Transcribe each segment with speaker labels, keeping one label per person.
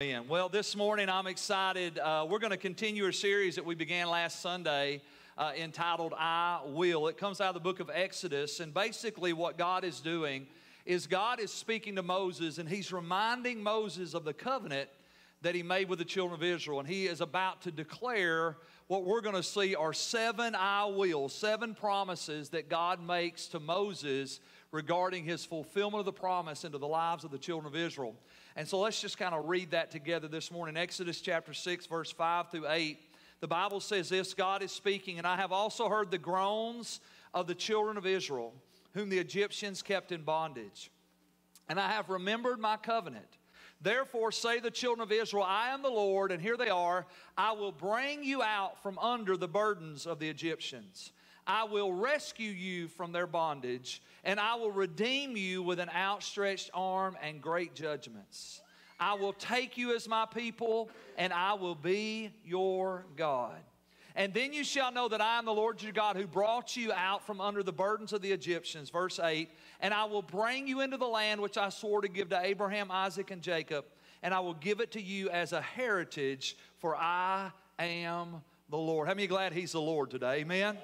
Speaker 1: Amen. Well, this morning I'm excited. Uh, we're going to continue a series that we began last Sunday uh, entitled I Will. It comes out of the book of Exodus, and basically what God is doing is God is speaking to Moses and he's reminding Moses of the covenant that he made with the children of Israel. And he is about to declare what we're going to see are seven I will, seven promises that God makes to Moses regarding his fulfillment of the promise into the lives of the children of Israel. And so let's just kind of read that together this morning. Exodus chapter 6, verse 5 through 8. The Bible says this God is speaking, and I have also heard the groans of the children of Israel, whom the Egyptians kept in bondage. And I have remembered my covenant. Therefore, say the children of Israel, I am the Lord, and here they are. I will bring you out from under the burdens of the Egyptians. I will rescue you from their bondage, and I will redeem you with an outstretched arm and great judgments. I will take you as my people, and I will be your God. And then you shall know that I am the Lord your God who brought you out from under the burdens of the Egyptians. Verse 8 And I will bring you into the land which I swore to give to Abraham, Isaac, and Jacob, and I will give it to you as a heritage, for I am the Lord. How many glad He's the Lord today? Amen.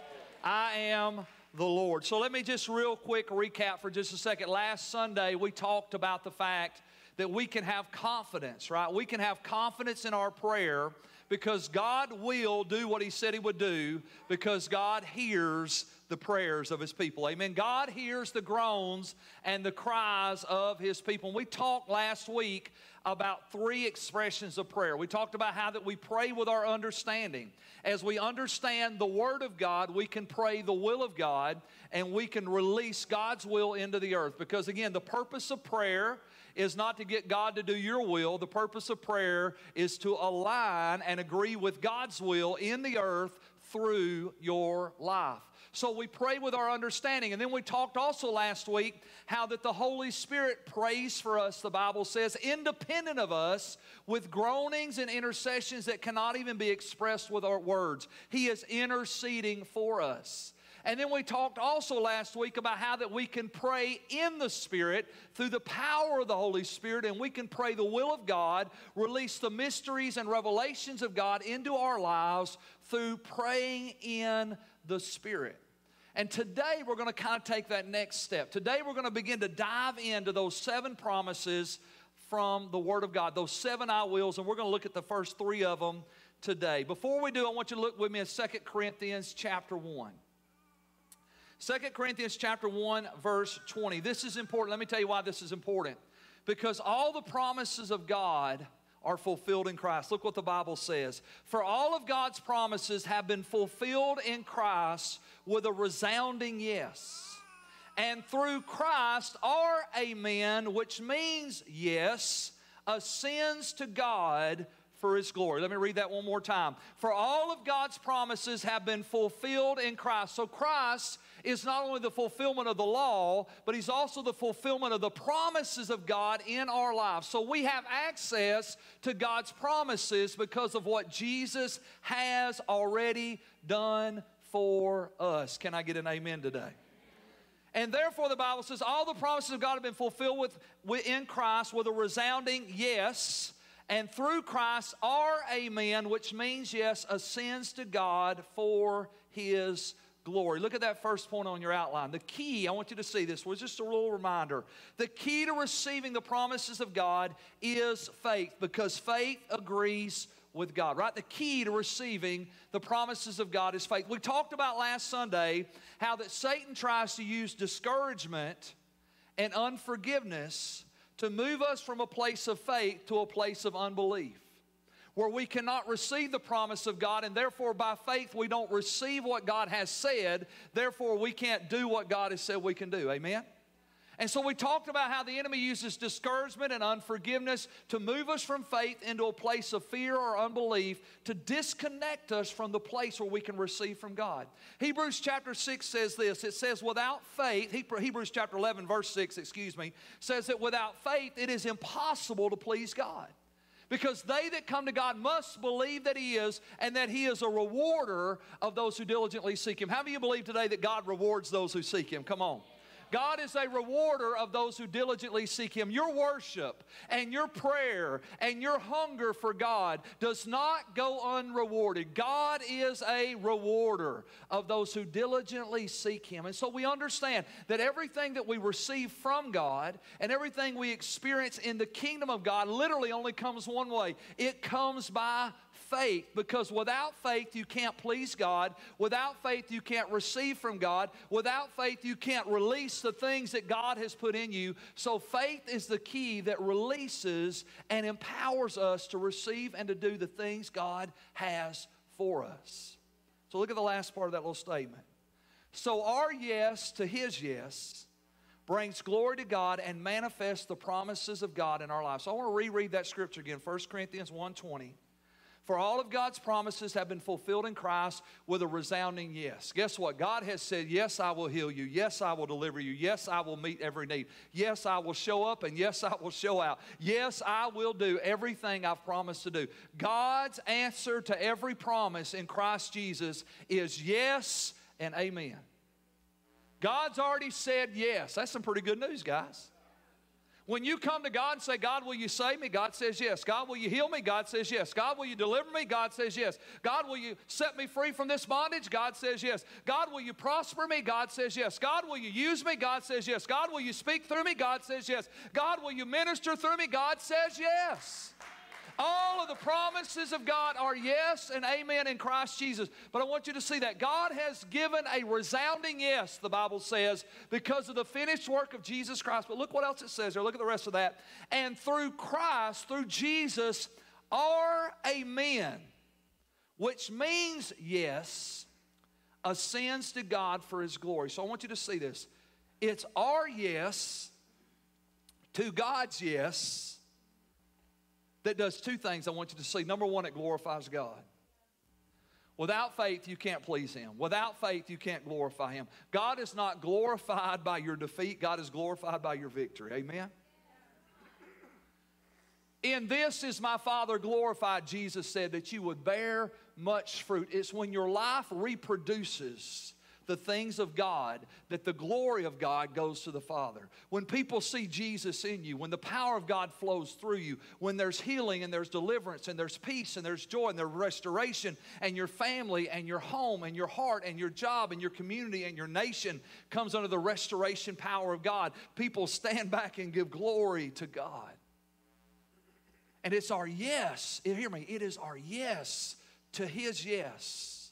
Speaker 1: I am the Lord. So let me just real quick recap for just a second. Last Sunday, we talked about the fact that we can have confidence, right? We can have confidence in our prayer because God will do what He said He would do because God hears the prayers of His people. Amen. God hears the groans and the cries of His people. And we talked last week about three expressions of prayer. We talked about how that we pray with our understanding. As we understand the Word of God, we can pray the will of God and we can release God's will into the earth. Because again, the purpose of prayer is not to get God to do your will. The purpose of prayer is to align and agree with God's will in the earth through your life. So we pray with our understanding. And then we talked also last week how that the Holy Spirit prays for us, the Bible says, independent of us, with groanings and intercessions that cannot even be expressed with our words. He is interceding for us. And then we talked also last week about how that we can pray in the Spirit through the power of the Holy Spirit, and we can pray the will of God, release the mysteries and revelations of God into our lives through praying in the Spirit. And today we're going to kind of take that next step. Today we're going to begin to dive into those seven promises from the Word of God, those seven I wills, and we're going to look at the first three of them today. Before we do, I want you to look with me at 2 Corinthians chapter 1. 2 Corinthians chapter 1 verse 20. This is important. Let me tell you why this is important. Because all the promises of God are fulfilled in Christ. Look what the Bible says. For all of God's promises have been fulfilled in Christ with a resounding yes. And through Christ, our amen, which means yes, ascends to God for his glory. Let me read that one more time. For all of God's promises have been fulfilled in Christ. So Christ is not only the fulfillment of the law, but he's also the fulfillment of the promises of God in our lives. So we have access to God's promises because of what Jesus has already done for us. Can I get an amen today? And therefore, the Bible says all the promises of God have been fulfilled with, within Christ with a resounding yes. And through Christ, our amen, which means yes, ascends to God for his glory. Look at that first point on your outline. The key, I want you to see this, was just a little reminder. The key to receiving the promises of God is faith because faith agrees with God, right? The key to receiving the promises of God is faith. We talked about last Sunday how that Satan tries to use discouragement and unforgiveness to move us from a place of faith to a place of unbelief, where we cannot receive the promise of God, and therefore by faith we don't receive what God has said, therefore we can't do what God has said we can do. Amen? And so we talked about how the enemy uses discouragement and unforgiveness to move us from faith into a place of fear or unbelief to disconnect us from the place where we can receive from God. Hebrews chapter 6 says this it says, without faith, Hebrews chapter 11, verse 6, excuse me, says that without faith it is impossible to please God. Because they that come to God must believe that He is and that He is a rewarder of those who diligently seek Him. How do you believe today that God rewards those who seek Him? Come on. God is a rewarder of those who diligently seek Him. Your worship and your prayer and your hunger for God does not go unrewarded. God is a rewarder of those who diligently seek Him. And so we understand that everything that we receive from God and everything we experience in the kingdom of God literally only comes one way it comes by faith because without faith you can't please God. Without faith you can't receive from God. Without faith you can't release the things that God has put in you. So faith is the key that releases and empowers us to receive and to do the things God has for us. So look at the last part of that little statement. So our yes to his yes brings glory to God and manifests the promises of God in our lives. So I want to reread that scripture again, 1 Corinthians 1:20. For all of God's promises have been fulfilled in Christ with a resounding yes. Guess what? God has said, Yes, I will heal you. Yes, I will deliver you. Yes, I will meet every need. Yes, I will show up and yes, I will show out. Yes, I will do everything I've promised to do. God's answer to every promise in Christ Jesus is yes and amen. God's already said yes. That's some pretty good news, guys. When you come to God and say, God, will you save me? God says yes. God, will you heal me? God says yes. God, will you deliver me? God says yes. God, will you set me free from this bondage? God says yes. God, will you prosper me? God says yes. God, will you use me? God says yes. God, will you speak through me? God says yes. God, will you minister through me? God says yes. All of the promises of God are yes and amen in Christ Jesus. But I want you to see that God has given a resounding yes, the Bible says, because of the finished work of Jesus Christ. But look what else it says there. Look at the rest of that. And through Christ, through Jesus, our amen, which means yes, ascends to God for his glory. So I want you to see this. It's our yes to God's yes that does two things I want you to see. Number one, it glorifies God. Without faith, you can't please Him. Without faith, you can't glorify Him. God is not glorified by your defeat, God is glorified by your victory. Amen? In this is my Father glorified, Jesus said, that you would bear much fruit. It's when your life reproduces the things of God, that the glory of God goes to the Father. When people see Jesus in you, when the power of God flows through you, when there's healing and there's deliverance and there's peace and there's joy and there's restoration, and your family and your home and your heart and your job and your community and your nation comes under the restoration power of God, people stand back and give glory to God. And it's our yes, hear me, it is our yes to His yes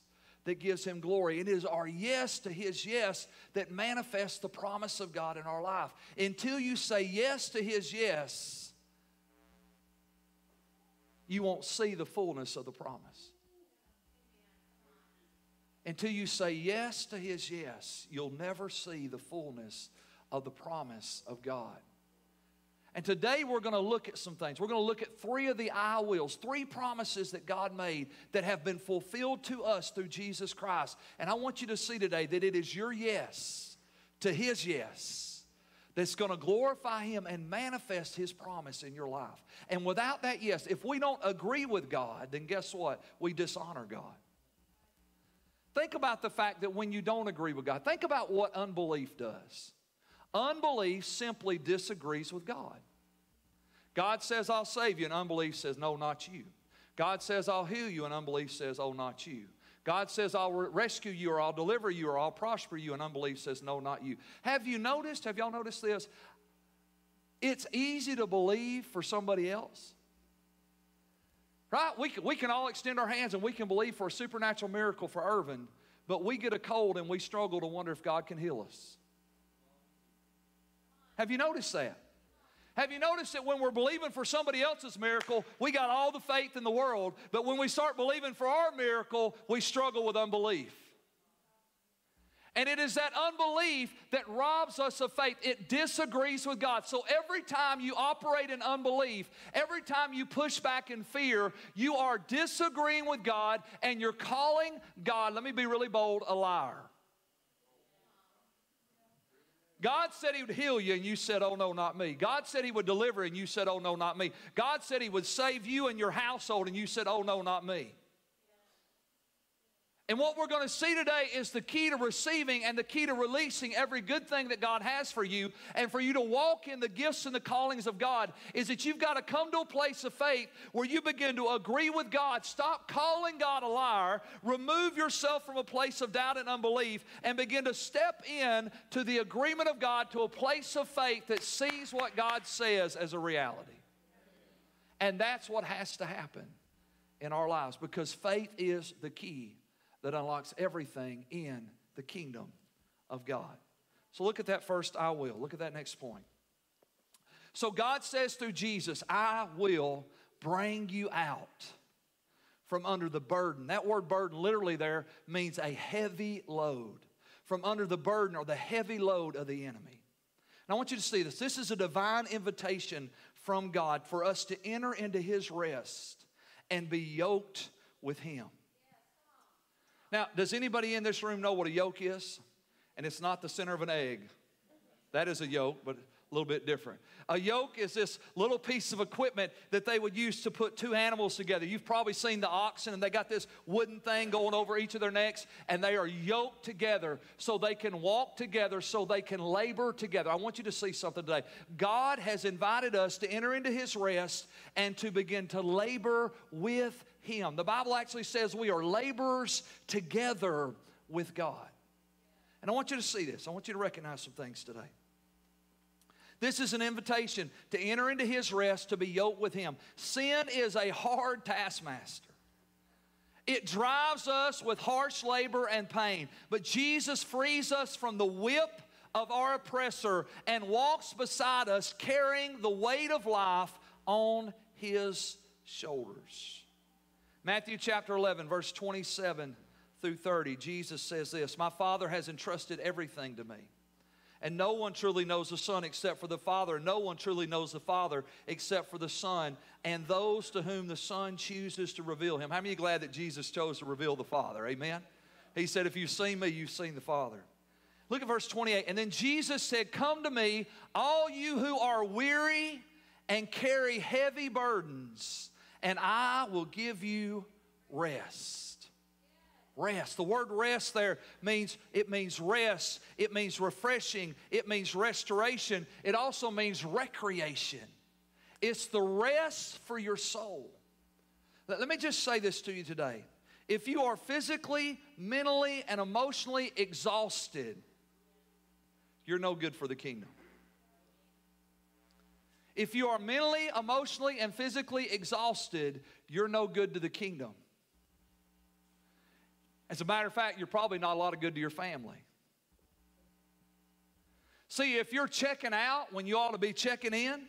Speaker 1: that gives him glory. It is our yes to his yes that manifests the promise of God in our life. Until you say yes to his yes, you won't see the fullness of the promise. Until you say yes to his yes, you'll never see the fullness of the promise of God. And today we're going to look at some things. We're going to look at three of the I wills, three promises that God made that have been fulfilled to us through Jesus Christ. And I want you to see today that it is your yes to His yes that's going to glorify Him and manifest His promise in your life. And without that yes, if we don't agree with God, then guess what? We dishonor God. Think about the fact that when you don't agree with God, think about what unbelief does. Unbelief simply disagrees with God. God says, I'll save you, and unbelief says, No, not you. God says, I'll heal you, and unbelief says, Oh, not you. God says, I'll rescue you, or I'll deliver you, or I'll prosper you, and unbelief says, No, not you. Have you noticed, have y'all noticed this? It's easy to believe for somebody else. Right? We can, we can all extend our hands and we can believe for a supernatural miracle for Irvin, but we get a cold and we struggle to wonder if God can heal us. Have you noticed that? Have you noticed that when we're believing for somebody else's miracle, we got all the faith in the world, but when we start believing for our miracle, we struggle with unbelief? And it is that unbelief that robs us of faith. It disagrees with God. So every time you operate in unbelief, every time you push back in fear, you are disagreeing with God and you're calling God, let me be really bold, a liar. God said He would heal you, and you said, Oh, no, not me. God said He would deliver, and you said, Oh, no, not me. God said He would save you and your household, and you said, Oh, no, not me. And what we're going to see today is the key to receiving and the key to releasing every good thing that God has for you. And for you to walk in the gifts and the callings of God is that you've got to come to a place of faith where you begin to agree with God. Stop calling God a liar. Remove yourself from a place of doubt and unbelief and begin to step in to the agreement of God to a place of faith that sees what God says as a reality. And that's what has to happen in our lives because faith is the key that unlocks everything in the kingdom of God. So look at that first, I will. Look at that next point. So God says through Jesus, I will bring you out from under the burden. That word burden literally there means a heavy load. From under the burden or the heavy load of the enemy. And I want you to see this. This is a divine invitation from God for us to enter into his rest and be yoked with him. Now, does anybody in this room know what a yoke is? And it's not the center of an egg. That is a yoke, but a little bit different. A yoke is this little piece of equipment that they would use to put two animals together. You've probably seen the oxen, and they got this wooden thing going over each of their necks, and they are yoked together so they can walk together, so they can labor together. I want you to see something today. God has invited us to enter into His rest and to begin to labor with him. The Bible actually says we are laborers together with God. And I want you to see this. I want you to recognize some things today. This is an invitation to enter into His rest, to be yoked with Him. Sin is a hard taskmaster. It drives us with harsh labor and pain. But Jesus frees us from the whip of our oppressor and walks beside us, carrying the weight of life on His shoulders. Matthew chapter 11, verse 27 through 30, Jesus says this My Father has entrusted everything to me. And no one truly knows the Son except for the Father. No one truly knows the Father except for the Son and those to whom the Son chooses to reveal him. How many glad that Jesus chose to reveal the Father? Amen? He said, If you've seen me, you've seen the Father. Look at verse 28. And then Jesus said, Come to me, all you who are weary and carry heavy burdens and I will give you rest. Rest. The word rest there means it means rest, it means refreshing, it means restoration, it also means recreation. It's the rest for your soul. Let me just say this to you today. If you are physically, mentally, and emotionally exhausted, you're no good for the kingdom. If you are mentally, emotionally, and physically exhausted, you're no good to the kingdom. As a matter of fact, you're probably not a lot of good to your family. See, if you're checking out when you ought to be checking in,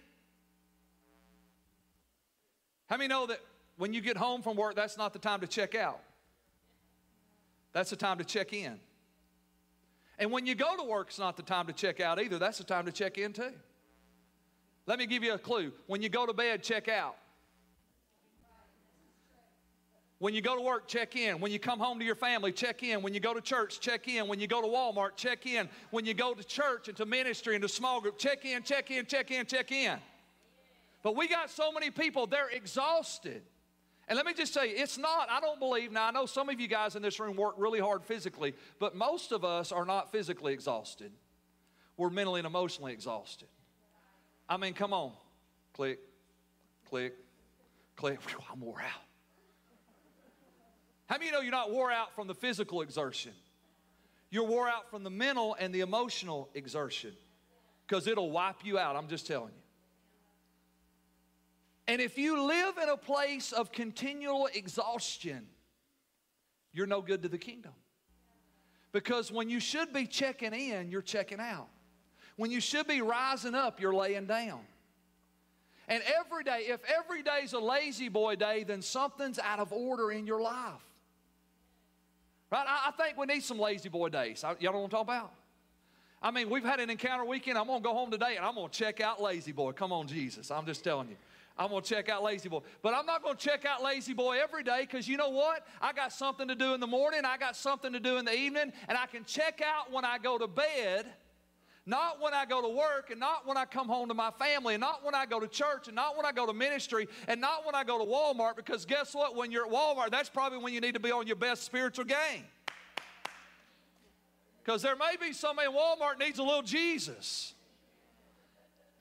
Speaker 1: how many know that when you get home from work, that's not the time to check out? That's the time to check in. And when you go to work, it's not the time to check out either. That's the time to check in too. Let me give you a clue. When you go to bed, check out. When you go to work, check in. When you come home to your family, check in. When you go to church, check in. When you go to Walmart, check in. When you go to church and to ministry and to small group, check in, check in, check in, check in. But we got so many people, they're exhausted. And let me just say, it's not, I don't believe, now I know some of you guys in this room work really hard physically, but most of us are not physically exhausted. We're mentally and emotionally exhausted. I mean, come on. Click, click, click. Whew, I'm wore out. How many you know you're not wore out from the physical exertion? You're wore out from the mental and the emotional exertion because it'll wipe you out. I'm just telling you. And if you live in a place of continual exhaustion, you're no good to the kingdom. Because when you should be checking in, you're checking out. When you should be rising up, you're laying down. And every day, if every day's a lazy boy day, then something's out of order in your life. Right? I, I think we need some lazy boy days. I, y'all know what I'm talking about? I mean, we've had an encounter weekend. I'm going to go home today and I'm going to check out La-Z-Boy. Come on, Jesus. I'm just telling you. I'm going to check out La-Z-Boy. But I'm not going to check out La-Z-Boy every day because you know what? I got something to do in the morning, I got something to do in the evening, and I can check out when I go to bed Not when I go to work, and not when I come home to my family, and not when I go to church, and not when I go to ministry, and not when I go to Walmart, because guess what? When you're at Walmart, that's probably when you need to be on your best spiritual game. Because there may be somebody in Walmart needs a little Jesus.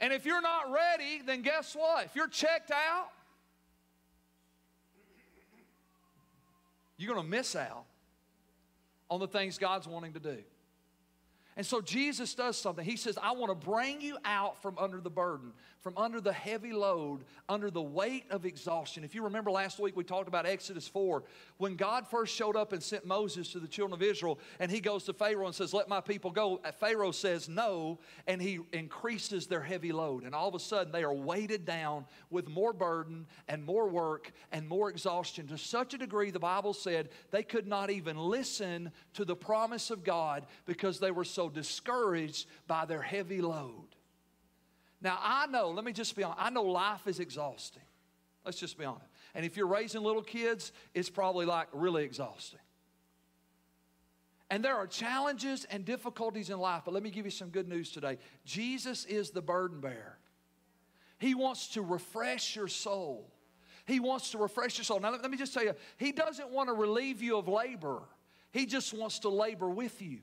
Speaker 1: And if you're not ready, then guess what? If you're checked out, you're going to miss out on the things God's wanting to do. And so Jesus does something. He says, I want to bring you out from under the burden, from under the heavy load, under the weight of exhaustion. If you remember last week, we talked about Exodus 4. When God first showed up and sent Moses to the children of Israel, and he goes to Pharaoh and says, Let my people go. Uh, Pharaoh says no, and he increases their heavy load. And all of a sudden, they are weighted down with more burden and more work and more exhaustion to such a degree, the Bible said, they could not even listen to the promise of God because they were so so discouraged by their heavy load. Now, I know, let me just be honest, I know life is exhausting. Let's just be honest. And if you're raising little kids, it's probably like really exhausting. And there are challenges and difficulties in life, but let me give you some good news today. Jesus is the burden bearer. He wants to refresh your soul. He wants to refresh your soul. Now, let me just tell you, He doesn't want to relieve you of labor, He just wants to labor with you.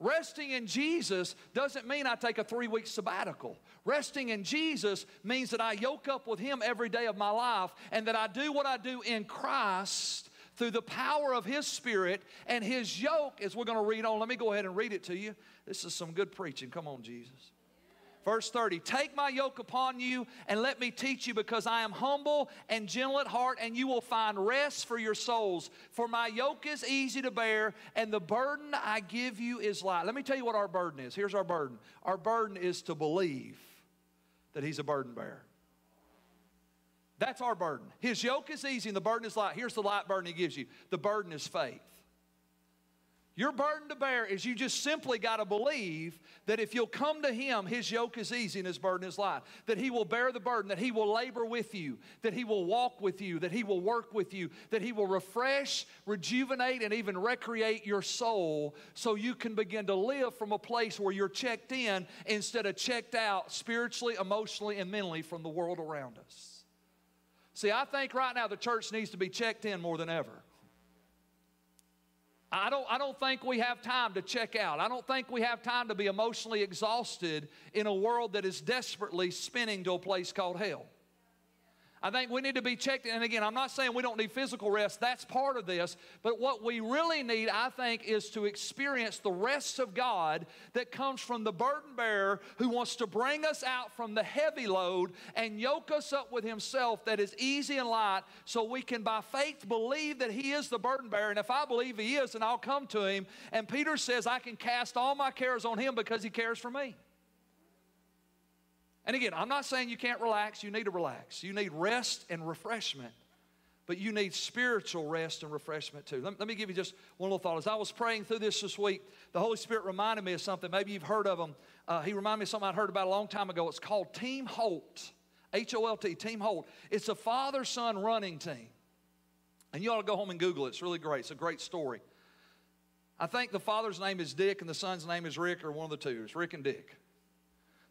Speaker 1: Resting in Jesus doesn't mean I take a three week sabbatical. Resting in Jesus means that I yoke up with Him every day of my life and that I do what I do in Christ through the power of His Spirit and His yoke, as we're going to read on. Let me go ahead and read it to you. This is some good preaching. Come on, Jesus. Verse 30 Take my yoke upon you and let me teach you, because I am humble and gentle at heart, and you will find rest for your souls. For my yoke is easy to bear, and the burden I give you is light. Let me tell you what our burden is. Here's our burden our burden is to believe that He's a burden bearer. That's our burden. His yoke is easy and the burden is light. Here's the light burden He gives you the burden is faith. Your burden to bear is you just simply got to believe that if you'll come to Him, His yoke is easy and His burden is light. That He will bear the burden, that He will labor with you, that He will walk with you, that He will work with you, that He will refresh, rejuvenate, and even recreate your soul so you can begin to live from a place where you're checked in instead of checked out spiritually, emotionally, and mentally from the world around us. See, I think right now the church needs to be checked in more than ever. I don't, I don't think we have time to check out. I don't think we have time to be emotionally exhausted in a world that is desperately spinning to a place called hell. I think we need to be checked. And again, I'm not saying we don't need physical rest, that's part of this. But what we really need, I think, is to experience the rest of God that comes from the burden bearer who wants to bring us out from the heavy load and yoke us up with Himself that is easy and light so we can, by faith, believe that He is the burden bearer. And if I believe He is, then I'll come to Him. And Peter says, I can cast all my cares on Him because He cares for me. And again, I'm not saying you can't relax. You need to relax. You need rest and refreshment. But you need spiritual rest and refreshment too. Let, let me give you just one little thought. As I was praying through this this week, the Holy Spirit reminded me of something. Maybe you've heard of them. Uh, he reminded me of something I'd heard about a long time ago. It's called Team Holt. H O L T, Team Holt. It's a father son running team. And you ought to go home and Google it. It's really great. It's a great story. I think the father's name is Dick and the son's name is Rick, or one of the two. It's Rick and Dick.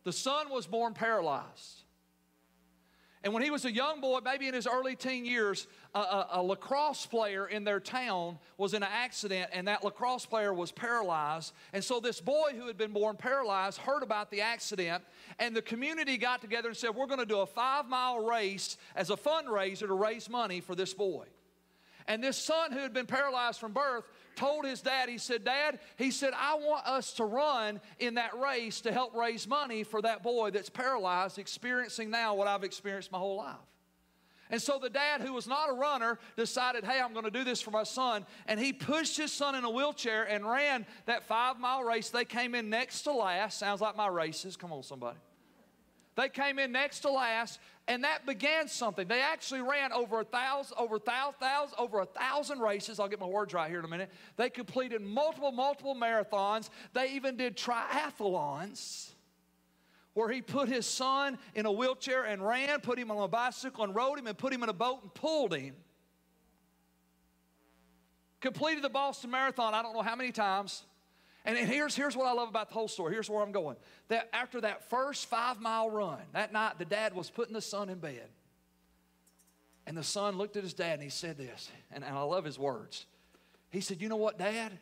Speaker 1: The son was born paralyzed. And when he was a young boy, maybe in his early teen years, a, a, a, lacrosse player in their town was in an accident, and that lacrosse player was paralyzed. And so, this boy who had been born paralyzed heard about the accident, and the community got together and said, We're going to do a five mile race as a fundraiser to raise money for this boy. And this son who had been paralyzed from birth told his dad, he said, Dad, he said, I want us to run in that race to help raise money for that boy that's paralyzed, experiencing now what I've experienced my whole life. And so the dad, who was not a runner, decided, hey, I'm going to do this for my son. And he pushed his son in a wheelchair and ran that five mile race. They came in next to last. Sounds like my races. Come on, somebody. They came in next to last, and that began something. They actually ran over a thousand, over a thousand, thousand, over a thousand races. I'll get my words right here in a minute. They completed multiple, multiple marathons. They even did triathlons where he put his son in a wheelchair and ran, put him on a bicycle and rode him, and put him in a boat and pulled him. Completed the Boston Marathon, I don't know how many times. And here's, here's what I love about the whole story. Here's where I'm going. That after that first five mile run, that night the dad was putting the son in bed. And the son looked at his dad and he said this, and, and I love his words. He said, You know what, dad?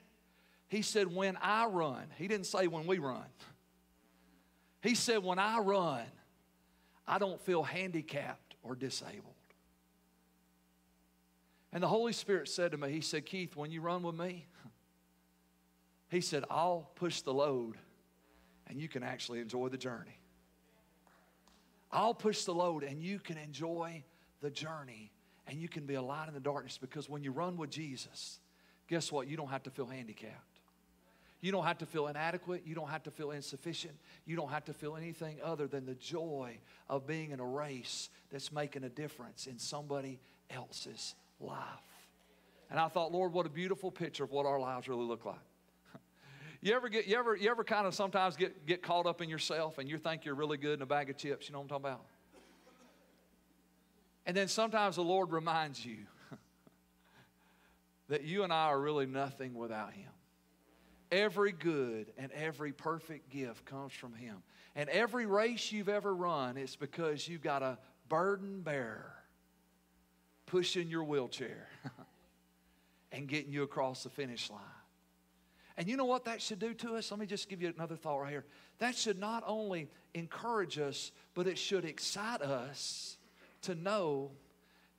Speaker 1: He said, When I run, he didn't say when we run. He said, When I run, I don't feel handicapped or disabled. And the Holy Spirit said to me, He said, Keith, when you run with me, He said, I'll push the load and you can actually enjoy the journey. I'll push the load and you can enjoy the journey and you can be a light in the darkness because when you run with Jesus, guess what? You don't have to feel handicapped. You don't have to feel inadequate. You don't have to feel insufficient. You don't have to feel anything other than the joy of being in a race that's making a difference in somebody else's life. And I thought, Lord, what a beautiful picture of what our lives really look like. You ever get you ever you ever kind of sometimes get, get caught up in yourself and you think you're really good in a bag of chips, you know what I'm talking about? And then sometimes the Lord reminds you that you and I are really nothing without Him. Every good and every perfect gift comes from Him. And every race you've ever run, it's because you've got a burden bearer pushing your wheelchair and getting you across the finish line. And you know what that should do to us? Let me just give you another thought right here. That should not only encourage us, but it should excite us to know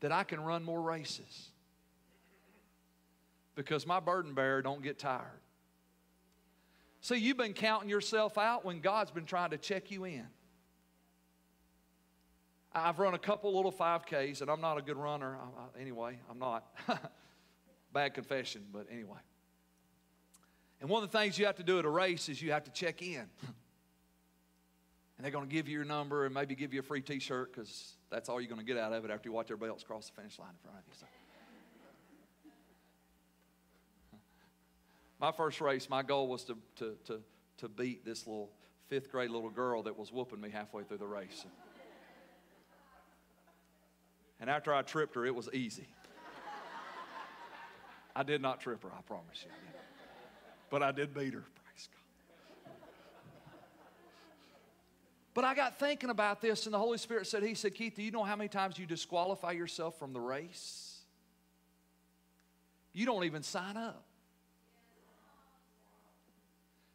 Speaker 1: that I can run more races. Because my burden bearer don't get tired. See, you've been counting yourself out when God's been trying to check you in. I've run a couple little 5Ks, and I'm not a good runner. I, I, anyway, I'm not. Bad confession, but anyway. And one of the things you have to do at a race is you have to check in. and they're going to give you your number and maybe give you a free t shirt because that's all you're going to get out of it after you watch everybody else cross the finish line in front of you. So. My first race, my goal was to, to, to, to beat this little fifth grade little girl that was whooping me halfway through the race. And after I tripped her, it was easy. I did not trip her, I promise you. But I did beat her. Praise God. But I got thinking about this, and the Holy Spirit said, He said, Keith, do you know how many times you disqualify yourself from the race? You don't even sign up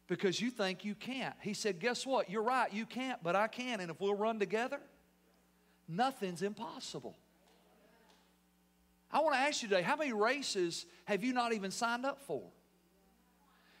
Speaker 1: because you think you can't. He said, Guess what? You're right, you can't, but I can. And if we'll run together, nothing's impossible. I want to ask you today how many races have you not even signed up for?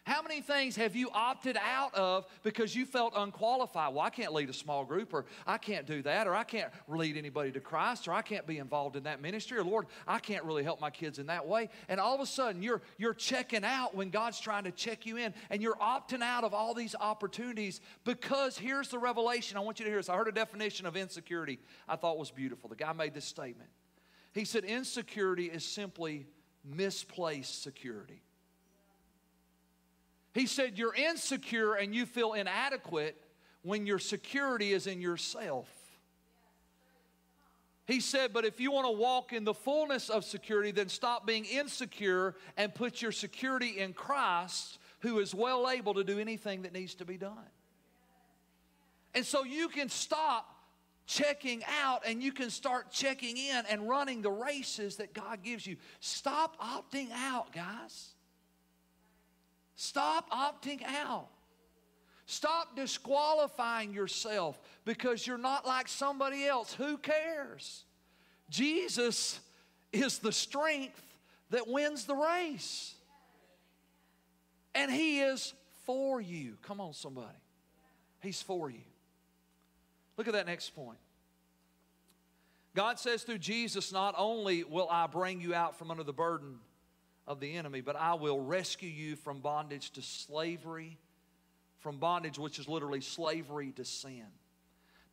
Speaker 1: How many things have you opted out of because you felt unqualified? Well, I can't lead a small group, or I can't do that, or I can't lead anybody to Christ, or I can't be involved in that ministry, or Lord, I can't really help my kids in that way. And all of a sudden, you're, you're checking out when God's trying to check you in, and you're opting out of all these opportunities because here's the revelation. I want you to hear this. I heard a definition of insecurity I thought was beautiful. The guy made this statement. He said, Insecurity is simply misplaced security. He said, You're insecure and you feel inadequate when your security is in yourself. He said, But if you want to walk in the fullness of security, then stop being insecure and put your security in Christ, who is well able to do anything that needs to be done. And so you can stop checking out and you can start checking in and running the races that God gives you. Stop opting out, guys. Stop opting out. Stop disqualifying yourself because you're not like somebody else. Who cares? Jesus is the strength that wins the race. And He is for you. Come on, somebody. He's for you. Look at that next point. God says through Jesus, not only will I bring you out from under the burden of the enemy, but I will rescue you from bondage to slavery, from bondage, which is literally slavery to sin.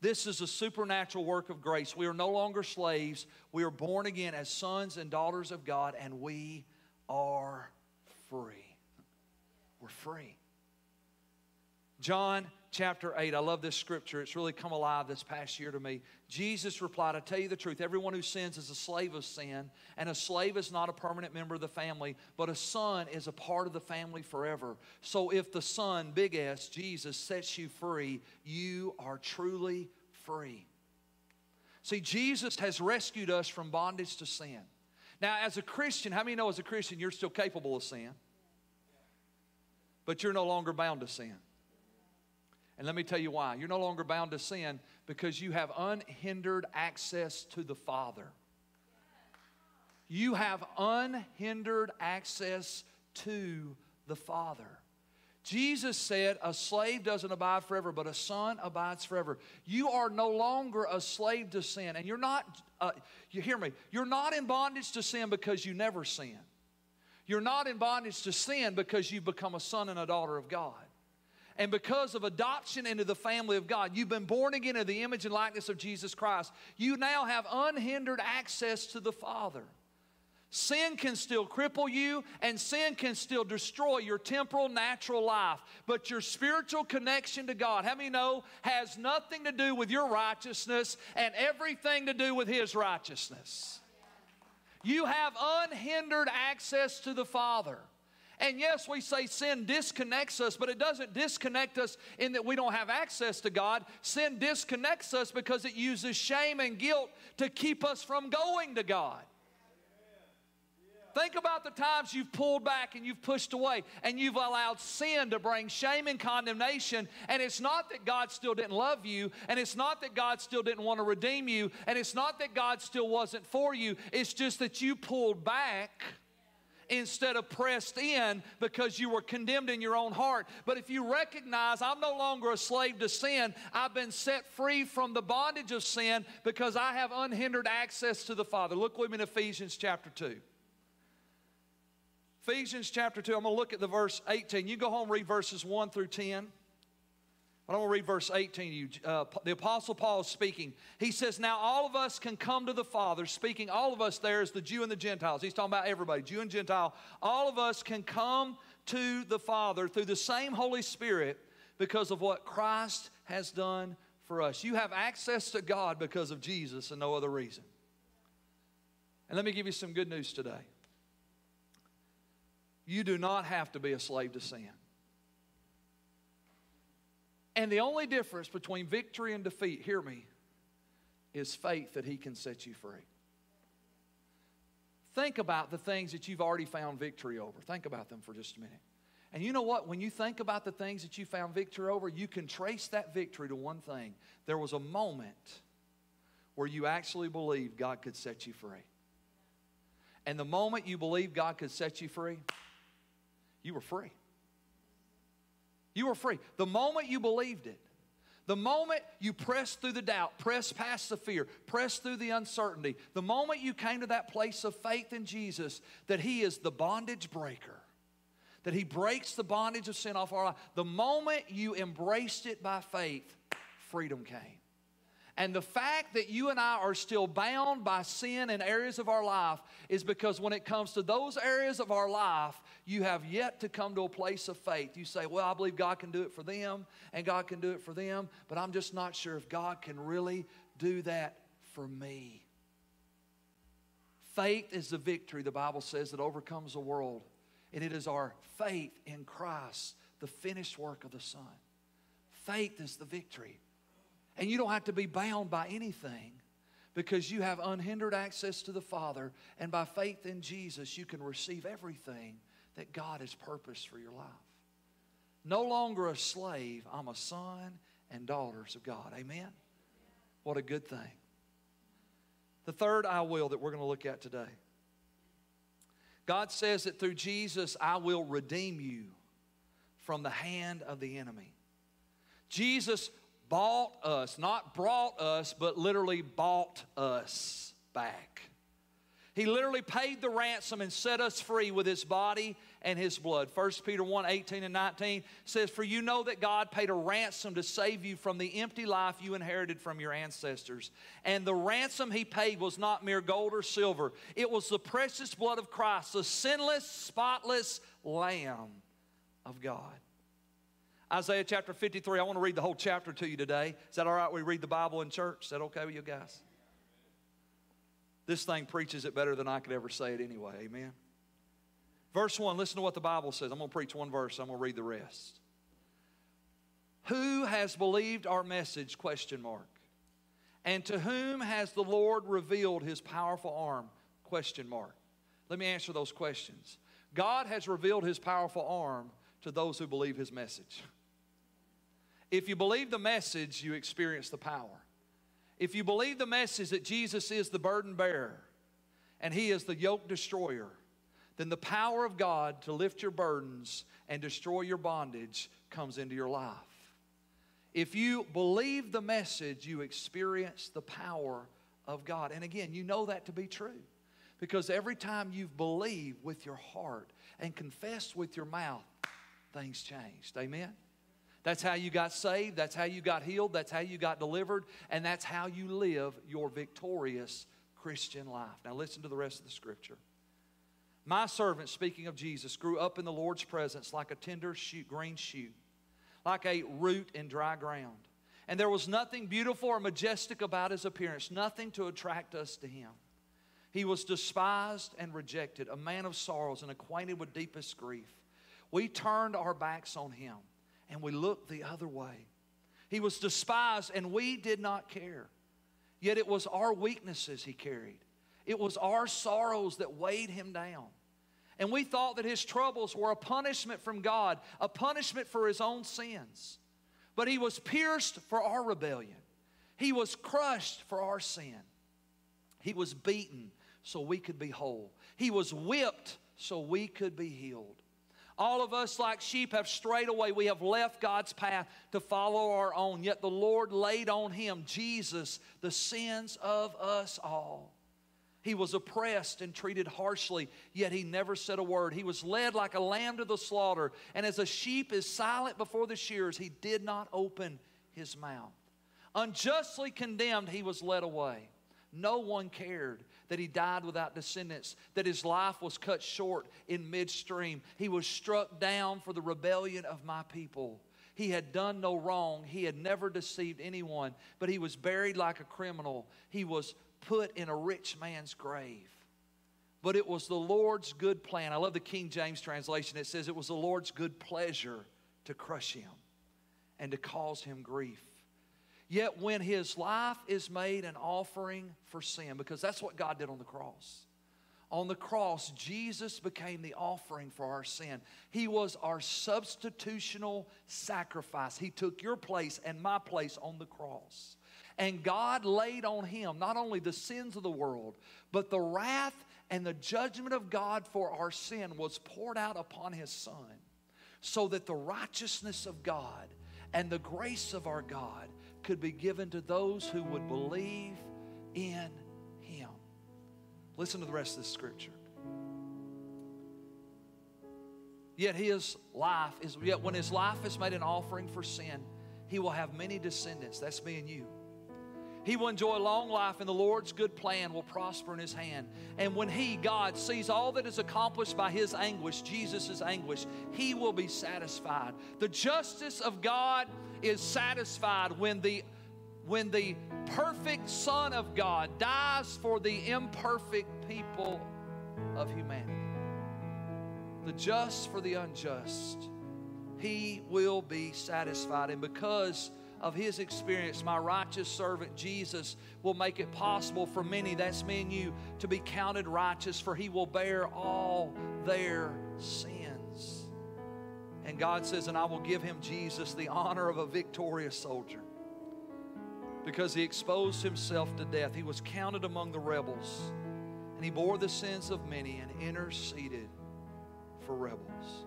Speaker 1: This is a supernatural work of grace. We are no longer slaves. We are born again as sons and daughters of God, and we are free. We're free. John chapter 8, I love this scripture. It's really come alive this past year to me. Jesus replied, I tell you the truth, everyone who sins is a slave of sin, and a slave is not a permanent member of the family, but a son is a part of the family forever. So if the Son, big S, Jesus, sets you free, you are truly free. See, Jesus has rescued us from bondage to sin. Now, as a Christian, how many know as a Christian you're still capable of sin? But you're no longer bound to sin. And let me tell you why. You're no longer bound to sin because you have unhindered access to the Father. You have unhindered access to the Father. Jesus said, A slave doesn't abide forever, but a son abides forever. You are no longer a slave to sin. And you're not, uh, you hear me, you're not in bondage to sin because you never sin. You're not in bondage to sin because you've become a son and a daughter of God. And because of adoption into the family of God, you've been born again in the image and likeness of Jesus Christ. You now have unhindered access to the Father. Sin can still cripple you, and sin can still destroy your temporal, natural life. But your spiritual connection to God, how many know, has nothing to do with your righteousness and everything to do with His righteousness. You have unhindered access to the Father. And yes, we say sin disconnects us, but it doesn't disconnect us in that we don't have access to God. Sin disconnects us because it uses shame and guilt to keep us from going to God. Think about the times you've pulled back and you've pushed away and you've allowed sin to bring shame and condemnation. And it's not that God still didn't love you, and it's not that God still didn't want to redeem you, and it's not that God still wasn't for you. It's just that you pulled back instead of pressed in because you were condemned in your own heart. But if you recognize I'm no longer a slave to sin, I've been set free from the bondage of sin because I have unhindered access to the Father. Look with me in Ephesians chapter 2. Ephesians chapter 2, I'm going to look at the verse 18. You go home read verses 1 through 10. I'm going to read verse 18 to you. Uh, the Apostle Paul is speaking. He says, Now all of us can come to the Father, speaking, all of us there is the Jew and the Gentiles. He's talking about everybody, Jew and Gentile. All of us can come to the Father through the same Holy Spirit because of what Christ has done for us. You have access to God because of Jesus and no other reason. And let me give you some good news today. You do not have to be a slave to sin. And the only difference between victory and defeat, hear me, is faith that He can set you free. Think about the things that you've already found victory over. Think about them for just a minute. And you know what? When you think about the things that you found victory over, you can trace that victory to one thing. There was a moment where you actually believed God could set you free. And the moment you believed God could set you free, you were free. You were free. The moment you believed it, the moment you pressed through the doubt, pressed past the fear, pressed through the uncertainty, the moment you came to that place of faith in Jesus that He is the bondage breaker, that He breaks the bondage of sin off our life, the moment you embraced it by faith, freedom came. And the fact that you and I are still bound by sin in areas of our life is because when it comes to those areas of our life, you have yet to come to a place of faith. You say, Well, I believe God can do it for them, and God can do it for them, but I'm just not sure if God can really do that for me. Faith is the victory, the Bible says, that overcomes the world. And it is our faith in Christ, the finished work of the Son. Faith is the victory. And you don't have to be bound by anything because you have unhindered access to the Father. And by faith in Jesus, you can receive everything that God has purposed for your life. No longer a slave, I'm a son and daughters of God. Amen? What a good thing. The third I will that we're going to look at today. God says that through Jesus, I will redeem you from the hand of the enemy. Jesus bought us, not brought us, but literally bought us back. He literally paid the ransom and set us free with his body and his blood. 1 Peter 1 18 and 19 says, For you know that God paid a ransom to save you from the empty life you inherited from your ancestors. And the ransom he paid was not mere gold or silver, it was the precious blood of Christ, the sinless, spotless Lamb of God. Isaiah chapter 53. I want to read the whole chapter to you today. Is that all right? We read the Bible in church. Is that okay with you guys? This thing preaches it better than I could ever say it anyway. Amen. Verse 1, listen to what the Bible says. I'm going to preach one verse, I'm going to read the rest. Who has believed our message? Question mark. And to whom has the Lord revealed his powerful arm? Question mark. Let me answer those questions. God has revealed his powerful arm to those who believe his message. If you believe the message, you experience the power. If you believe the message that Jesus is the burden bearer and he is the yoke destroyer, then the power of God to lift your burdens and destroy your bondage comes into your life. If you believe the message, you experience the power of God. And again, you know that to be true because every time you've believed with your heart and confessed with your mouth, things changed. Amen? That's how you got saved. That's how you got healed. That's how you got delivered. And that's how you live your victorious Christian life. Now, listen to the rest of the scripture. My servant, speaking of Jesus, grew up in the Lord's presence like a tender shoot, green shoot, like a root in dry ground. And there was nothing beautiful or majestic about his appearance, nothing to attract us to him. He was despised and rejected, a man of sorrows and acquainted with deepest grief. We turned our backs on him and we looked the other way. He was despised and we did not care. Yet it was our weaknesses he carried, it was our sorrows that weighed him down. And we thought that his troubles were a punishment from God, a punishment for his own sins. But he was pierced for our rebellion, he was crushed for our sin, he was beaten so we could be whole, he was whipped so we could be healed. All of us, like sheep, have strayed away. We have left God's path to follow our own. Yet the Lord laid on him, Jesus, the sins of us all. He was oppressed and treated harshly, yet he never said a word. He was led like a lamb to the slaughter, and as a sheep is silent before the shears, he did not open his mouth. Unjustly condemned, he was led away. No one cared that he died without descendants, that his life was cut short in midstream. He was struck down for the rebellion of my people. He had done no wrong. He had never deceived anyone, but he was buried like a criminal. He was put in a rich man's grave. But it was the Lord's good plan. I love the King James translation. It says it was the Lord's good pleasure to crush him and to cause him grief. Yet when his life is made an offering for sin, because that's what God did on the cross. On the cross, Jesus became the offering for our sin. He was our substitutional sacrifice. He took your place and my place on the cross. And God laid on him not only the sins of the world, but the wrath and the judgment of God for our sin was poured out upon his son, so that the righteousness of God and the grace of our God could be given to those who would believe in him. Listen to the rest of this scripture. Yet his life is yet when his life is made an offering for sin, he will have many descendants. That's me and you. He will enjoy long life, and the Lord's good plan will prosper in his hand. And when he, God, sees all that is accomplished by his anguish, Jesus' anguish, he will be satisfied. The justice of God is satisfied when the when the perfect Son of God dies for the imperfect people of humanity. The just for the unjust. He will be satisfied. And because of his experience, my righteous servant Jesus will make it possible for many, that's me and you, to be counted righteous, for he will bear all their sins. And God says, and I will give him, Jesus, the honor of a victorious soldier because he exposed himself to death. He was counted among the rebels, and he bore the sins of many and interceded for rebels.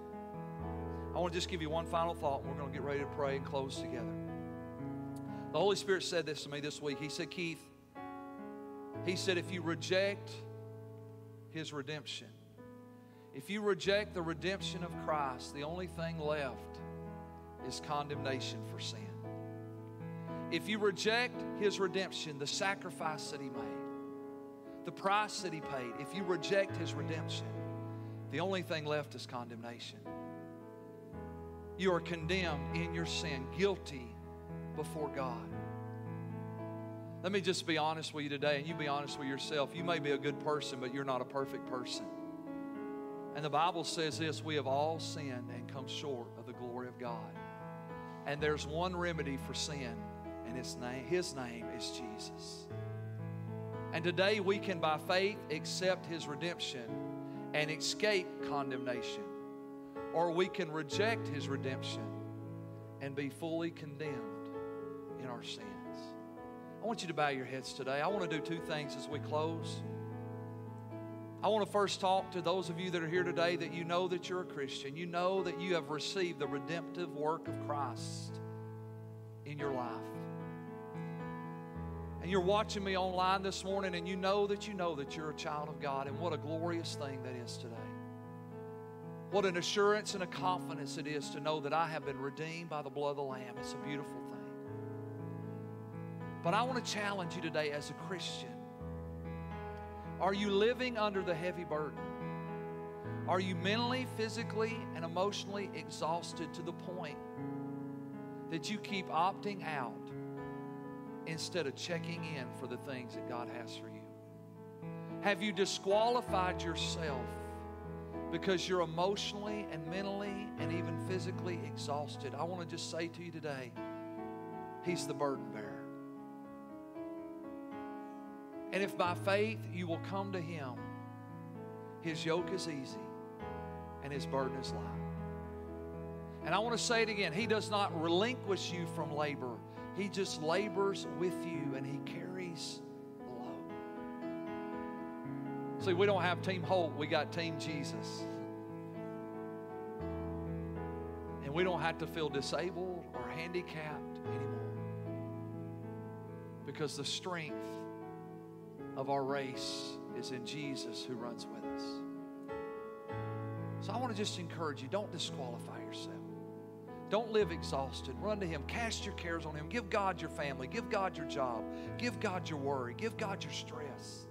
Speaker 1: I want to just give you one final thought, and we're going to get ready to pray and close together. The Holy Spirit said this to me this week. He said, Keith, He said, if you reject His redemption, if you reject the redemption of Christ, the only thing left is condemnation for sin. If you reject His redemption, the sacrifice that He made, the price that He paid, if you reject His redemption, the only thing left is condemnation. You are condemned in your sin, guilty before God. Let me just be honest with you today, and you be honest with yourself. You may be a good person, but you're not a perfect person. And the Bible says this we have all sinned and come short of the glory of God. And there's one remedy for sin, and his name, his name is Jesus. And today we can, by faith, accept his redemption and escape condemnation. Or we can reject his redemption and be fully condemned in our sins. I want you to bow your heads today. I want to do two things as we close. I want to first talk to those of you that are here today that you know that you're a Christian. You know that you have received the redemptive work of Christ in your life. And you're watching me online this morning and you know that you know that you're a child of God. And what a glorious thing that is today. What an assurance and a confidence it is to know that I have been redeemed by the blood of the Lamb. It's a beautiful thing. But I want to challenge you today as a Christian are you living under the heavy burden? Are you mentally, physically, and emotionally exhausted to the point that you keep opting out instead of checking in for the things that God has for you? Have you disqualified yourself because you're emotionally and mentally and even physically exhausted? I want to just say to you today, He's the burden bearer. And if by faith you will come to Him, His yoke is easy and His burden is light. And I want to say it again He does not relinquish you from labor, He just labors with you and He carries the load. See, we don't have Team Hoyt, we got Team Jesus. And we don't have to feel disabled or handicapped anymore because the strength of our race is in Jesus who runs with us. So I want to just encourage you don't disqualify yourself. Don't live exhausted. Run to Him. Cast your cares on Him. Give God your family. Give God your job. Give God your worry. Give God your stress.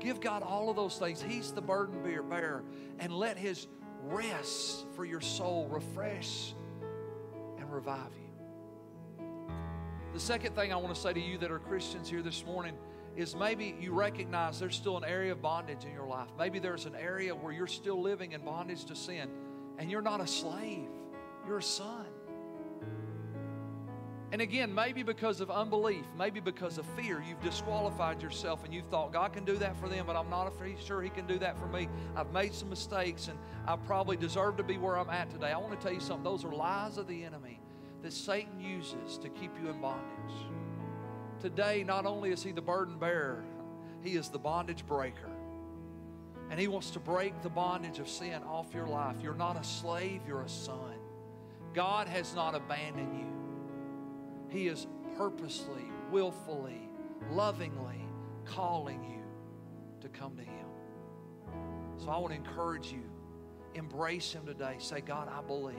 Speaker 1: Give God all of those things. He's the burden bearer. And let His rest for your soul refresh and revive you. The second thing I want to say to you that are Christians here this morning is maybe you recognize there's still an area of bondage in your life. Maybe there's an area where you're still living in bondage to sin and you're not a slave, you're a son. And again, maybe because of unbelief, maybe because of fear, you've disqualified yourself and you've thought, God can do that for them, but I'm not sure He can do that for me. I've made some mistakes and I probably deserve to be where I'm at today. I want to tell you something. Those are lies of the enemy that Satan uses to keep you in bondage. Today, not only is He the burden bearer, He is the bondage breaker. And He wants to break the bondage of sin off your life. You're not a slave, you're a son. God has not abandoned you. He is purposely, willfully, lovingly calling you to come to Him. So I want to encourage you embrace Him today. Say, God, I believe.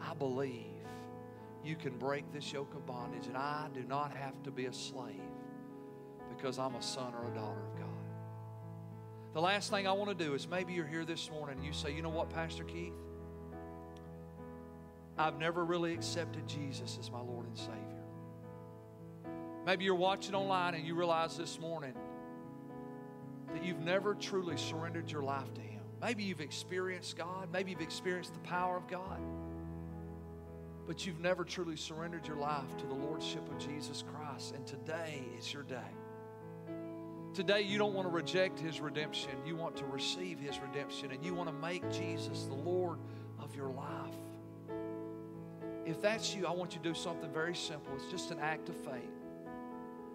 Speaker 1: I believe you can break this yoke of bondage, and I do not have to be a slave because I'm a son or a daughter of God. The last thing I want to do is maybe you're here this morning and you say, you know what, Pastor Keith? I've never really accepted Jesus as my Lord and Savior. Maybe you're watching online and you realize this morning that you've never truly surrendered your life to Him. Maybe you've experienced God, maybe you've experienced the power of God but you've never truly surrendered your life to the Lordship of Jesus Christ. And today is your day. Today, you don't want to reject His redemption. You want to receive His redemption, and you want to make Jesus the Lord of your life. If that's you, I want you to do something very simple. It's just an act of faith.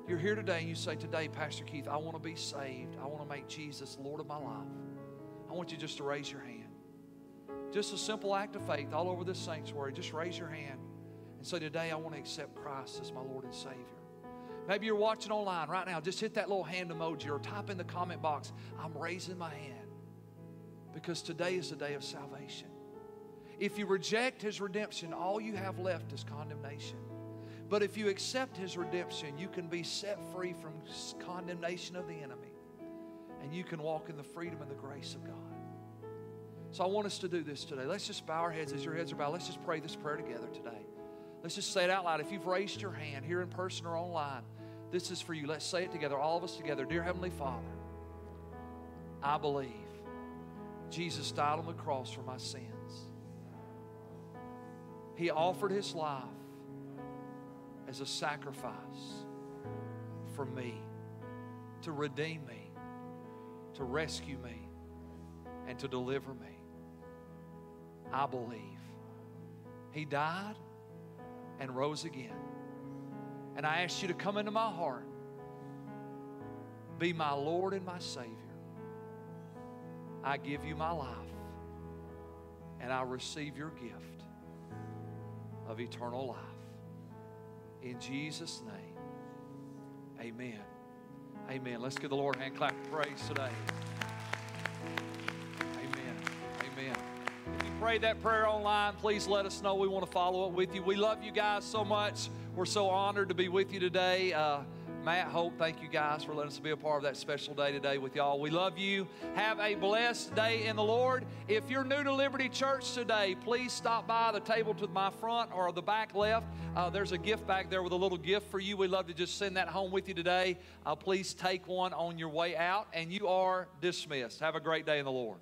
Speaker 1: You're here today and you say, Today, Pastor Keith, I want to be saved. I want to make Jesus Lord of my life. I want you just to raise your hand. Just a simple act of faith all over this sanctuary. Just raise your hand and say, Today I want to accept Christ as my Lord and Savior. Maybe you're watching online right now. Just hit that little hand emoji or type in the comment box, I'm raising my hand. Because today is the day of salvation. If you reject His redemption, all you have left is condemnation. But if you accept His redemption, you can be set free from condemnation of the enemy. And you can walk in the freedom and the grace of God. So I want us to do this today. Let's just bow our heads as your heads are bowed. Let's just pray this prayer together today. Let's just say it out loud. If you've raised your hand here in person or online, this is for you. Let's say it together, all of us together. Dear Heavenly Father, I believe Jesus died on the cross for my sins. He offered his life as a sacrifice for me, to redeem me, to rescue me, and to deliver me. I believe. He died and rose again. And I ask you to come into my heart, be my Lord and my Savior. I give you my life, and I receive your gift of eternal life. In Jesus' name, amen. Amen. Let's give the Lord a hand clap of praise today. Pray that prayer online, please let us know. We want to follow up with you. We love you guys so much. We're so honored to be with you today. Uh, Matt, Hope, thank you guys for letting us be a part of that special day today with y'all. We love you. Have a blessed day in the Lord. If you're new to Liberty Church today, please stop by the table to my front or the back left. Uh, there's a gift back there with a little gift for you. We'd love to just send that home with you today. Uh, please take one on your way out, and you are dismissed. Have a great day in the Lord.